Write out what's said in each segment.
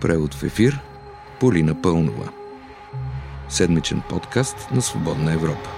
Превод в ефир Полина Пълнова. Седмичен подкаст на Свободна Европа.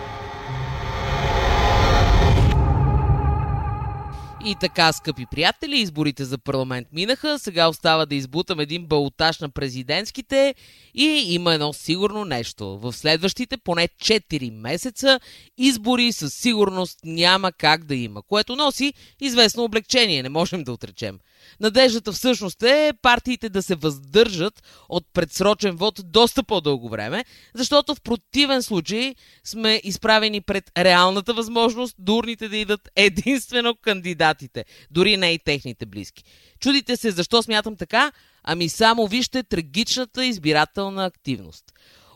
И така, скъпи приятели, изборите за парламент минаха. Сега остава да избутам един балотаж на президентските и има едно сигурно нещо. В следващите поне 4 месеца избори със сигурност няма как да има, което носи известно облегчение, не можем да отречем. Надеждата всъщност е партиите да се въздържат от предсрочен вод доста по-дълго време, защото в противен случай сме изправени пред реалната възможност дурните да идат единствено кандидатите, дори не и техните близки. Чудите се защо смятам така? Ами само вижте трагичната избирателна активност.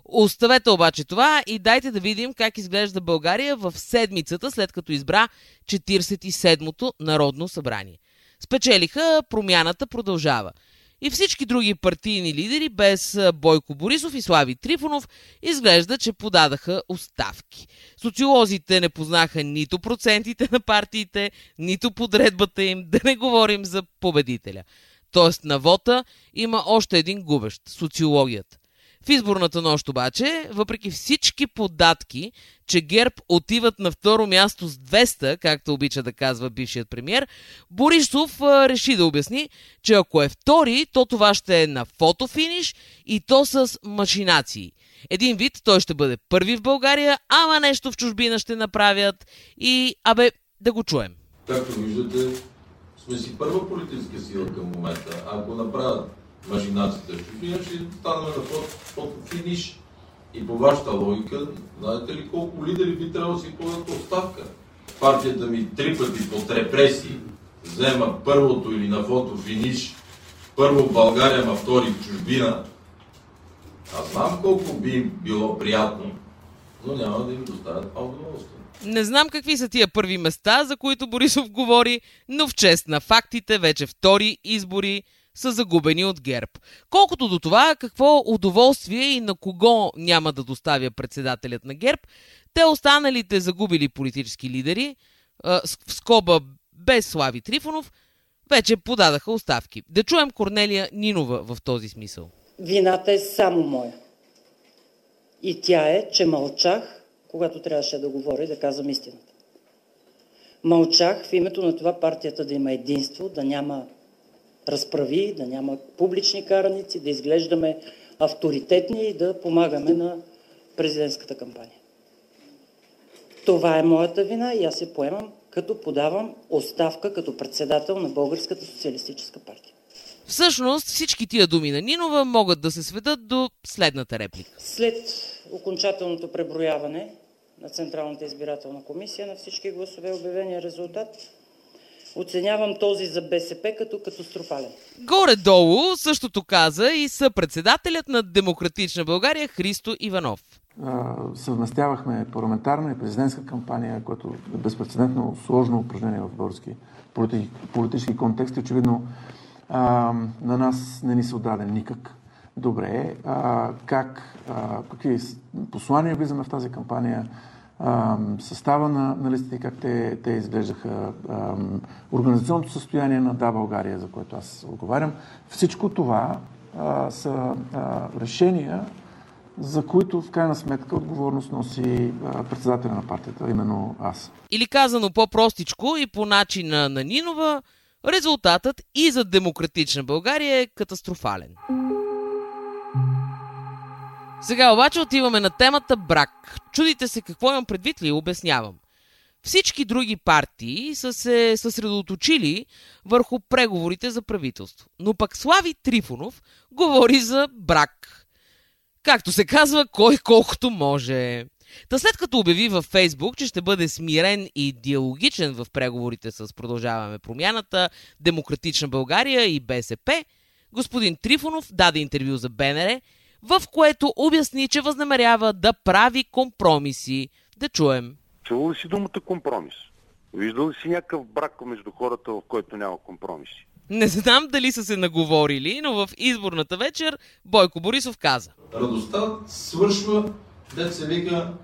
Оставете обаче това и дайте да видим как изглежда България в седмицата след като избра 47-то Народно събрание – спечелиха, промяната продължава. И всички други партийни лидери, без Бойко Борисов и Слави Трифонов, изглежда, че подадаха оставки. Социолозите не познаха нито процентите на партиите, нито подредбата им, да не говорим за победителя. Тоест на вота има още един губещ – социологията. В изборната нощ обаче, въпреки всички податки, че ГЕРБ отиват на второ място с 200, както обича да казва бившият премьер, Борисов а, реши да обясни, че ако е втори, то това ще е на фотофиниш и то с машинации. Един вид той ще бъде първи в България, ама нещо в чужбина ще направят и, абе, да го чуем. Както виждате, сме си първа политическа сила към момента. Ако направят машинацията в чужбина, ще станем на фотофиниш. И по вашата логика, знаете ли колко лидери би трябвало да си подадат оставка? Партията ми три пъти под репресии взема първото или на фото финиш, първо в България, ма втори в чужбина. Аз знам колко би им било приятно, но няма да им доставят удоволствие. Не знам какви са тия първи места, за които Борисов говори, но в чест на фактите вече втори избори са загубени от ГЕРБ. Колкото до това, какво удоволствие и на кого няма да доставя председателят на ГЕРБ, те останалите загубили политически лидери, в скоба без Слави Трифонов, вече подадаха оставки. Да чуем Корнелия Нинова в този смисъл. Вината е само моя. И тя е, че мълчах, когато трябваше да говоря и да казвам истината. Мълчах в името на това партията да има единство, да няма разправи, да няма публични караници, да изглеждаме авторитетни и да помагаме на президентската кампания. Това е моята вина и аз се поемам, като подавам оставка като председател на Българската социалистическа партия. Всъщност всички тия думи на Нинова могат да се сведат до следната реплика. След окончателното преброяване на Централната избирателна комисия на всички гласове обявения резултат, Оценявам този за БСП като катастрофален. Горе-долу същото каза и съпредседателят на Демократична България Христо Иванов. Съвместявахме парламентарна и президентска кампания, което е безпредседентно сложно упражнение в български политически контекст. Очевидно а, на нас не ни се отдаде никак. Добре, а, как, а, какви послания влизаме в тази кампания, състава на, на листите, как те, те изглеждаха, организационното състояние на Да България, за което аз отговарям. Всичко това а, са а, решения, за които в крайна сметка отговорност носи председателя на партията, именно аз. Или казано по-простичко и по начина на Нинова, резултатът и за демократична България е катастрофален. Сега обаче отиваме на темата брак. Чудите се какво имам предвид ли? Обяснявам. Всички други партии са се съсредоточили върху преговорите за правителство. Но пък Слави Трифонов говори за брак. Както се казва, кой колкото може. Та след като обяви във Фейсбук, че ще бъде смирен и диалогичен в преговорите с Продължаваме промяната, Демократична България и БСП, господин Трифонов даде интервю за БНР в което обясни, че възнамерява да прави компромиси. Да чуем. Чува ли си думата компромис? Виждал ли си някакъв брак между хората, в който няма компромиси? Не знам дали са се наговорили, но в изборната вечер Бойко Борисов каза. Радостта свършва, дет се вика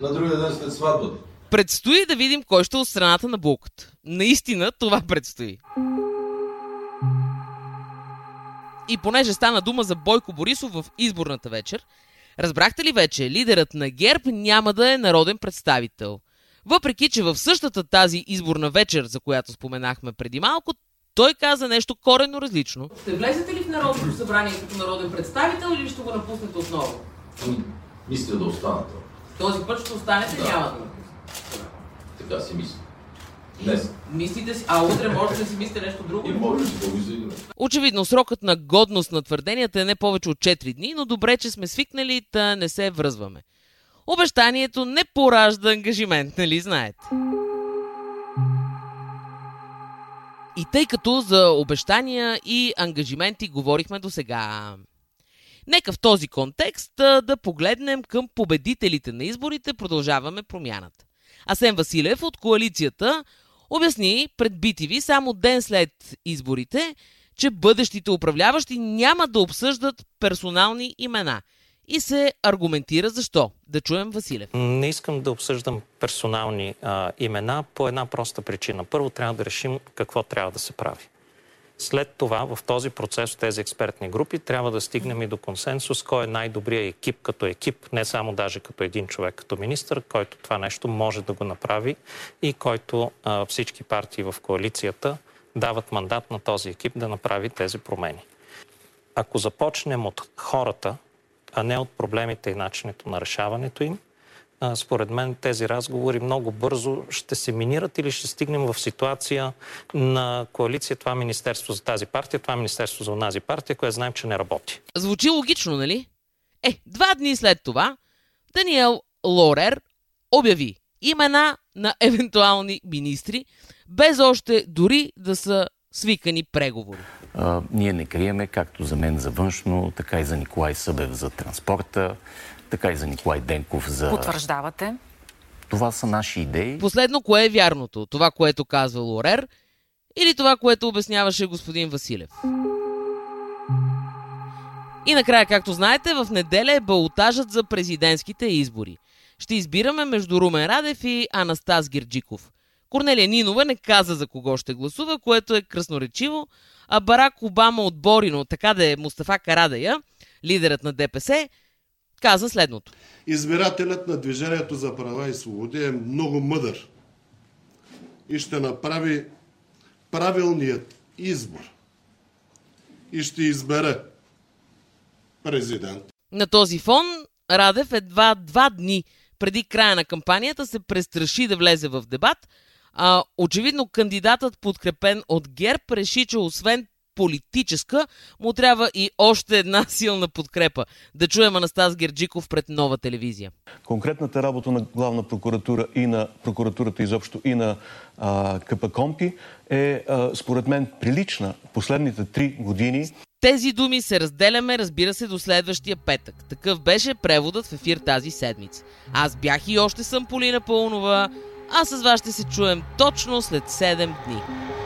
на другия ден след сватбата. Предстои да видим кой ще е от страната на булката. Наистина това предстои. И понеже стана дума за Бойко Борисов в изборната вечер, разбрахте ли вече, лидерът на ГЕРБ няма да е народен представител. Въпреки, че в същата тази изборна вечер, за която споменахме преди малко, той каза нещо коренно различно. Ще влезете ли в Народното събрание като народен представител или ще го напуснете отново? Ами, мисля да остана това. Този път ще останете, Да. няма да напуснете. Така си мисля. Днес. Мислите си, а утре може да си мислите нещо друго? И може да го изиграе. Очевидно, срокът на годност на твърденията е не повече от 4 дни, но добре, че сме свикнали да не се връзваме. Обещанието не поражда ангажимент, нали знаете? И тъй като за обещания и ангажименти говорихме до сега. Нека в този контекст да погледнем към победителите на изборите, продължаваме промяната. Асен Василев от коалицията обясни пред BTV само ден след изборите, че бъдещите управляващи няма да обсъждат персонални имена. И се аргументира защо. Да чуем Василев. Не искам да обсъждам персонални а, имена по една проста причина. Първо трябва да решим какво трябва да се прави. След това, в този процес, в тези експертни групи, трябва да стигнем и до консенсус, кой е най-добрият екип като екип, не само даже като един човек, като министр, който това нещо може да го направи и който а, всички партии в коалицията дават мандат на този екип да направи тези промени. Ако започнем от хората, а не от проблемите и начинето на решаването им, а, според мен тези разговори много бързо ще се минират или ще стигнем в ситуация на коалиция това министерство за тази партия, това министерство за онази партия, което знаем, че не работи. Звучи логично, нали? Е, два дни след това Даниел Лорер обяви имена на евентуални министри, без още дори да са свикани преговори. А, ние не криеме, както за мен за външно, така и за Николай Събев за транспорта, така и за Николай Денков за... Потвърждавате? Това са наши идеи. Последно, кое е вярното? Това, което казва Лорер или това, което обясняваше господин Василев? И накрая, както знаете, в неделя е балотажът за президентските избори. Ще избираме между Румен Радев и Анастас Герджиков. Корнелия Нинова не каза за кого ще гласува, което е красноречиво, а Барак Обама от Борино, така да е Мустафа Карадая, лидерът на ДПС, каза следното. Избирателят на Движението за права и свободи е много мъдър и ще направи правилният избор и ще избере президент. На този фон Радев едва два дни преди края на кампанията се престраши да влезе в дебат, а очевидно кандидатът подкрепен от ГЕРБ реши, че освен политическа, му трябва и още една силна подкрепа. Да чуем Анастас Герджиков пред нова телевизия. Конкретната работа на главна прокуратура и на прокуратурата изобщо и на а, КПКОМПИ е а, според мен прилична последните три години. Тези думи се разделяме, разбира се, до следващия петък. Такъв беше преводът в ефир тази седмица. Аз бях и още съм Полина Пълнова, а с вас ще се чуем точно след 7 дни.